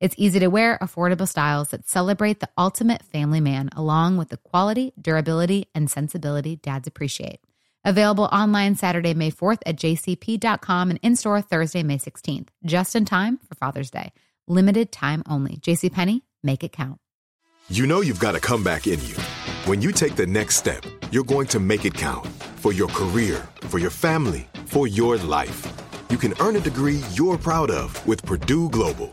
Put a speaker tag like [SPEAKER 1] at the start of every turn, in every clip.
[SPEAKER 1] It's easy to wear, affordable styles that celebrate the ultimate family man, along with the quality, durability, and sensibility dads appreciate. Available online Saturday, May 4th at jcp.com and in store Thursday, May 16th, just in time for Father's Day. Limited time only. JCPenney, make it count.
[SPEAKER 2] You know you've got a comeback in you. When you take the next step, you're going to make it count for your career, for your family, for your life. You can earn a degree you're proud of with Purdue Global.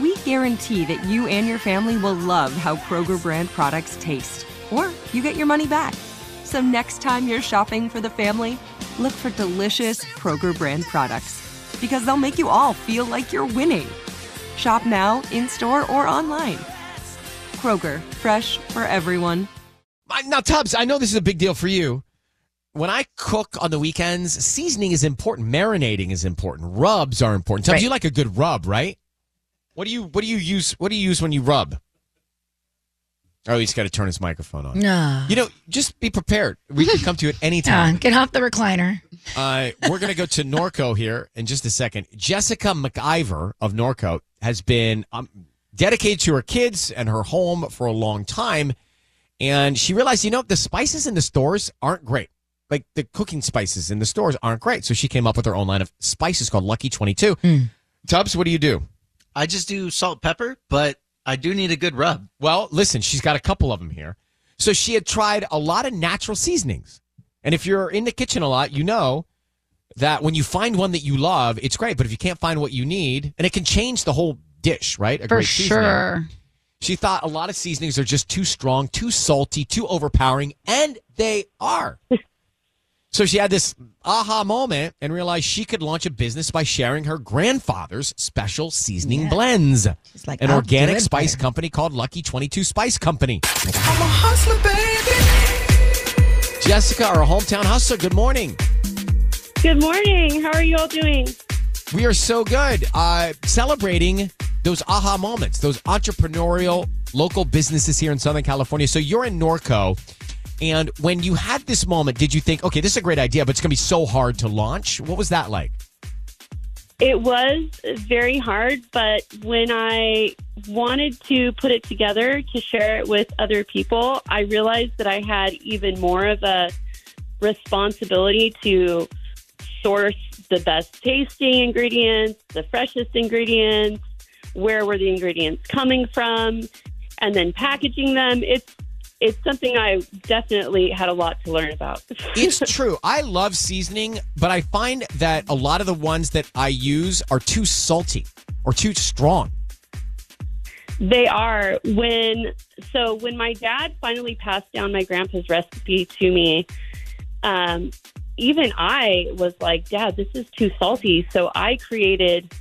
[SPEAKER 3] we guarantee that you and your family will love how Kroger brand products taste, or you get your money back. So next time you're shopping for the family, look for delicious Kroger brand products because they'll make you all feel like you're winning. Shop now, in store, or online. Kroger, fresh for everyone.
[SPEAKER 4] Now, Tubbs, I know this is a big deal for you. When I cook on the weekends, seasoning is important. Marinating is important. Rubs are important. Tubbs,
[SPEAKER 1] Right.
[SPEAKER 4] you like a good rub, right? What do you What do you use? What do you use when you rub? Oh, he's got to turn his microphone on.
[SPEAKER 5] No.
[SPEAKER 4] You know, just be prepared. We can come to you at any time.
[SPEAKER 5] get off the recliner.
[SPEAKER 4] Uh, we're going to go to Norco here in just a second. Jessica McIver of Norco has been um, dedicated to her kids and her home for a long time. And she realized, you know, the spices in the stores aren't great. Like the cooking spices in the stores aren't great. So she came up with her own line of spices called Lucky 22. Tubbs, what do you do?
[SPEAKER 6] I just do salt pepper, but I do need a good rub.
[SPEAKER 4] Well, listen, she's got a couple of them here. So she had tried a lot of natural seasonings. And if you're in the kitchen a lot, you know that when you find one that you love, it's great. But if you can't find what you need, and it can change the whole dish, right? A
[SPEAKER 5] For
[SPEAKER 4] great seasoning.
[SPEAKER 5] sure.
[SPEAKER 4] She thought a lot of seasonings are just too strong, too salty, too overpowering, and they are. so she had this aha moment and realized she could launch a business by sharing her grandfather's special seasoning
[SPEAKER 5] Yeah.
[SPEAKER 4] blends.
[SPEAKER 5] She's like,
[SPEAKER 4] An
[SPEAKER 5] I'll
[SPEAKER 4] organic spice
[SPEAKER 5] better.
[SPEAKER 4] company called Lucky 22 Spice Company. I'm a hustler, baby. Jessica, our hometown hustler, good morning.
[SPEAKER 7] Good morning. How are you all doing?
[SPEAKER 4] We are so good. Uh, celebrating those aha moments, those entrepreneurial local businesses here in Southern California. So you're in Norco. And when you had this moment, did you think, okay, this is a great idea, but it's going to be so hard to launch? What was that like?
[SPEAKER 7] It was very hard, but when I wanted to put it together to share it with other people, I realized that I had even more of a responsibility to source the best tasting ingredients, the freshest ingredients, where were the ingredients coming from, and then packaging them. It's it's something I definitely had a lot to learn about.
[SPEAKER 4] It's true. I love seasoning, but I find that a lot of the ones that I use are too salty or too strong.
[SPEAKER 7] They are when so when my dad finally passed down my grandpa's recipe to me, um, even I was like, Dad, this is too salty. So I created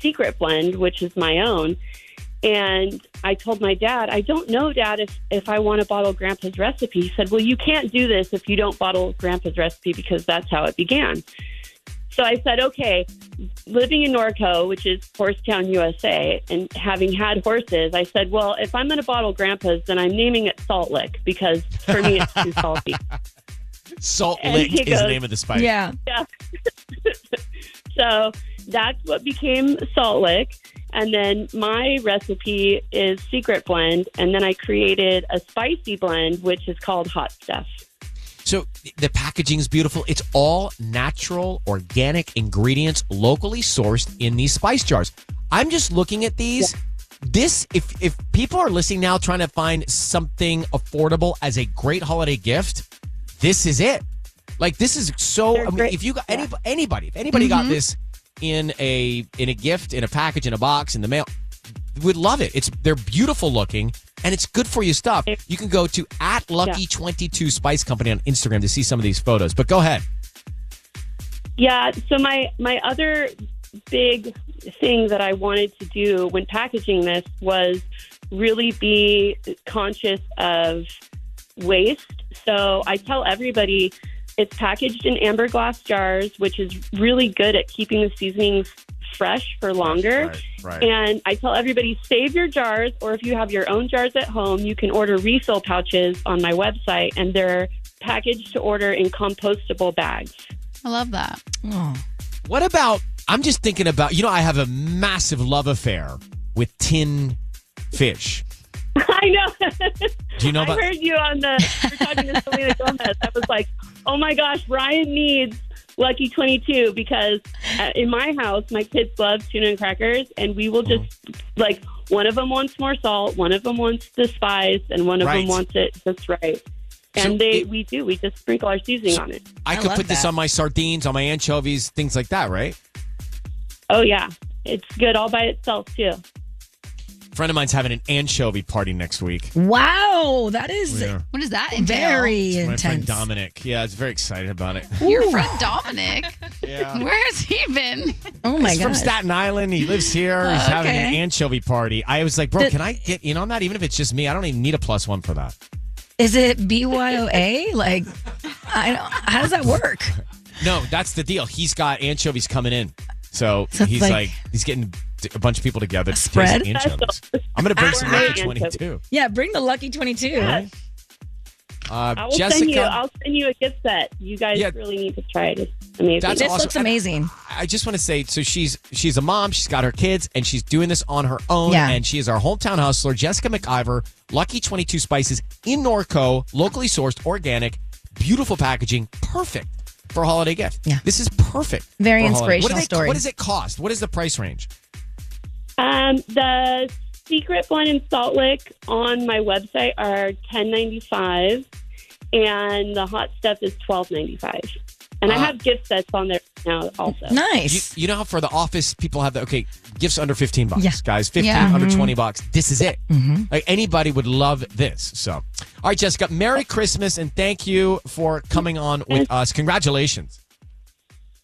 [SPEAKER 7] Secret Blend, which is my own. And I told my dad, I don't know, Dad, if, if I want to bottle Grandpa's recipe. He said, Well, you can't do this if you don't bottle Grandpa's recipe because that's how it began. So I said, Okay, living in Norco, which is Horsetown, USA, and having had horses, I said, Well, if I'm going to bottle Grandpa's, then I'm naming it Salt Lick because for me it's too salty.
[SPEAKER 4] Salt
[SPEAKER 7] And
[SPEAKER 4] Lick
[SPEAKER 7] he
[SPEAKER 4] is the name of the spice.
[SPEAKER 5] Yeah.
[SPEAKER 7] So that's what became Salt Lick. And then my recipe is Secret Blend. And then I created a spicy blend, which is called Hot Stuff.
[SPEAKER 4] So the packaging is beautiful. It's all natural, organic ingredients, locally sourced in these spice jars. I'm just looking at these. This, if if people are listening now, trying to find something affordable as a great holiday gift, this is it. Like this is so. I mean, if you got any, anybody, if anybody got mm-hmm. this in a in a gift, in a package, in a box, in the mail, would love it. It's they're beautiful looking and it's good for you stuff. You can go to at Lucky Twenty Two Spice Company on Instagram to see some of these photos. But go ahead.
[SPEAKER 7] Yeah. So my my other big thing that I wanted to do when packaging this was really be conscious of waste. So I tell everybody it's packaged in amber glass jars, which is really good at keeping the seasonings fresh for longer.
[SPEAKER 4] right.
[SPEAKER 7] And I tell everybody save your jars, or if you have your own jars at home, you can order refill pouches on my website, and they're packaged to order in compostable bags.
[SPEAKER 1] I love that.
[SPEAKER 5] Oh.
[SPEAKER 4] What about? I'm just thinking about. You know, I have a massive love affair with tin fish.
[SPEAKER 7] I know.
[SPEAKER 4] Do you know
[SPEAKER 7] I heard you on the you're talking to Selena Gomez. I was like, oh my gosh, Ryan needs Lucky 22 because uh, in my house, my kids love tuna and crackers, and we will just like one of them wants more salt, one of them wants the spice, and one of
[SPEAKER 4] Right.
[SPEAKER 7] them wants it just right.
[SPEAKER 4] So
[SPEAKER 7] And they,
[SPEAKER 4] it-
[SPEAKER 7] we do. We just sprinkle our seasoning on it.
[SPEAKER 4] I,
[SPEAKER 5] I
[SPEAKER 4] could
[SPEAKER 5] love
[SPEAKER 4] put this
[SPEAKER 5] that.
[SPEAKER 4] on my sardines, on my anchovies, things like that, right?
[SPEAKER 7] Oh yeah, it's good all by itself too.
[SPEAKER 4] A friend of mine's having an anchovy party next week.
[SPEAKER 5] Wow. That is
[SPEAKER 4] Yeah.
[SPEAKER 1] What does that entail?
[SPEAKER 5] very
[SPEAKER 4] My friend
[SPEAKER 5] intense.
[SPEAKER 4] Dominic. Yeah, it's very excited about it.
[SPEAKER 1] Your friend Dominic.
[SPEAKER 4] Yeah.
[SPEAKER 1] Where has he been?
[SPEAKER 5] Oh my
[SPEAKER 4] He's
[SPEAKER 5] god.
[SPEAKER 4] from Staten Island. He lives here. Oh, he's having an anchovy party. I was like, bro,
[SPEAKER 5] The-
[SPEAKER 4] can I get in on that? Even if it's just me, I don't even need a plus one for that.
[SPEAKER 5] Is it BYOA? Like, I don't, how does that work?
[SPEAKER 4] No, that's the deal. He's got anchovies coming in. So,
[SPEAKER 5] So
[SPEAKER 4] he's like,
[SPEAKER 5] like-
[SPEAKER 4] he's getting a bunch of people together to
[SPEAKER 5] spread?
[SPEAKER 4] taste anchovies. I'm going to bring some Lucky 22.
[SPEAKER 5] Yeah, bring the Lucky 22.
[SPEAKER 4] Right? Uh,
[SPEAKER 7] I will
[SPEAKER 4] Jessica,
[SPEAKER 7] send you. I'll send you a gift set. You guys
[SPEAKER 4] Yeah.
[SPEAKER 7] really need to try it. It's amazing.
[SPEAKER 4] That's
[SPEAKER 5] This
[SPEAKER 4] awesome.
[SPEAKER 5] looks amazing.
[SPEAKER 4] I just want to say, so she's she's a mom. She's got her kids, and she's doing this on her own.
[SPEAKER 5] Yeah.
[SPEAKER 4] And she is our hometown hustler, Jessica McIver. Lucky Twenty Two Spices in Norco, locally sourced, organic, beautiful packaging, perfect for a holiday gift.
[SPEAKER 5] Yeah.
[SPEAKER 4] this is perfect.
[SPEAKER 5] Very
[SPEAKER 4] for. What,
[SPEAKER 5] inspirational
[SPEAKER 4] they-
[SPEAKER 5] story.
[SPEAKER 4] what does it cost? What is the price range?
[SPEAKER 7] Um, the secret one in salt lick on my website are ten ninety five, and the hot stuff is twelve ninety five. And I
[SPEAKER 4] Uh,
[SPEAKER 7] have gift sets on there now also.
[SPEAKER 4] You,
[SPEAKER 5] Nice.
[SPEAKER 4] you know how for the office people have the okay gifts under fifteen bucks,
[SPEAKER 5] Yeah.
[SPEAKER 4] guys, fifteen
[SPEAKER 1] Yeah.
[SPEAKER 4] under twenty bucks. This is it.
[SPEAKER 5] Mm-hmm.
[SPEAKER 4] Like anybody would love this. So, all right, Jessica, Merry Christmas and thank you for coming on with us. Congratulations.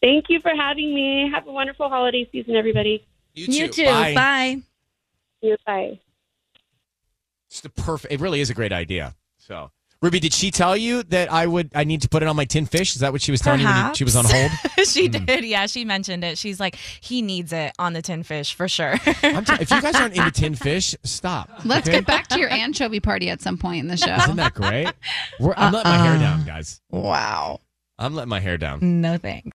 [SPEAKER 7] Thank you for having me. Have a wonderful holiday season, everybody.
[SPEAKER 5] You too.
[SPEAKER 4] Bye.
[SPEAKER 5] Bye.
[SPEAKER 7] Bye.
[SPEAKER 4] It's the perfect. It really is a great idea. So, Ruby, did she tell you that I would? I need to put it on my tin fish. Is that what she was telling you when she was on hold?
[SPEAKER 8] she
[SPEAKER 4] Hmm.
[SPEAKER 8] did. Yeah, she mentioned it. She's like, he needs it on the tin fish for sure.
[SPEAKER 4] I'm t- if you guys aren't into tin fish, stop.
[SPEAKER 1] Let's
[SPEAKER 4] okay?
[SPEAKER 1] get back to your anchovy party at some point in the show.
[SPEAKER 4] Isn't that great? We're, I'm letting my hair
[SPEAKER 5] Uh-uh.
[SPEAKER 4] down, guys.
[SPEAKER 5] Wow.
[SPEAKER 4] I'm letting my hair down.
[SPEAKER 5] No thanks.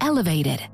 [SPEAKER 9] elevated.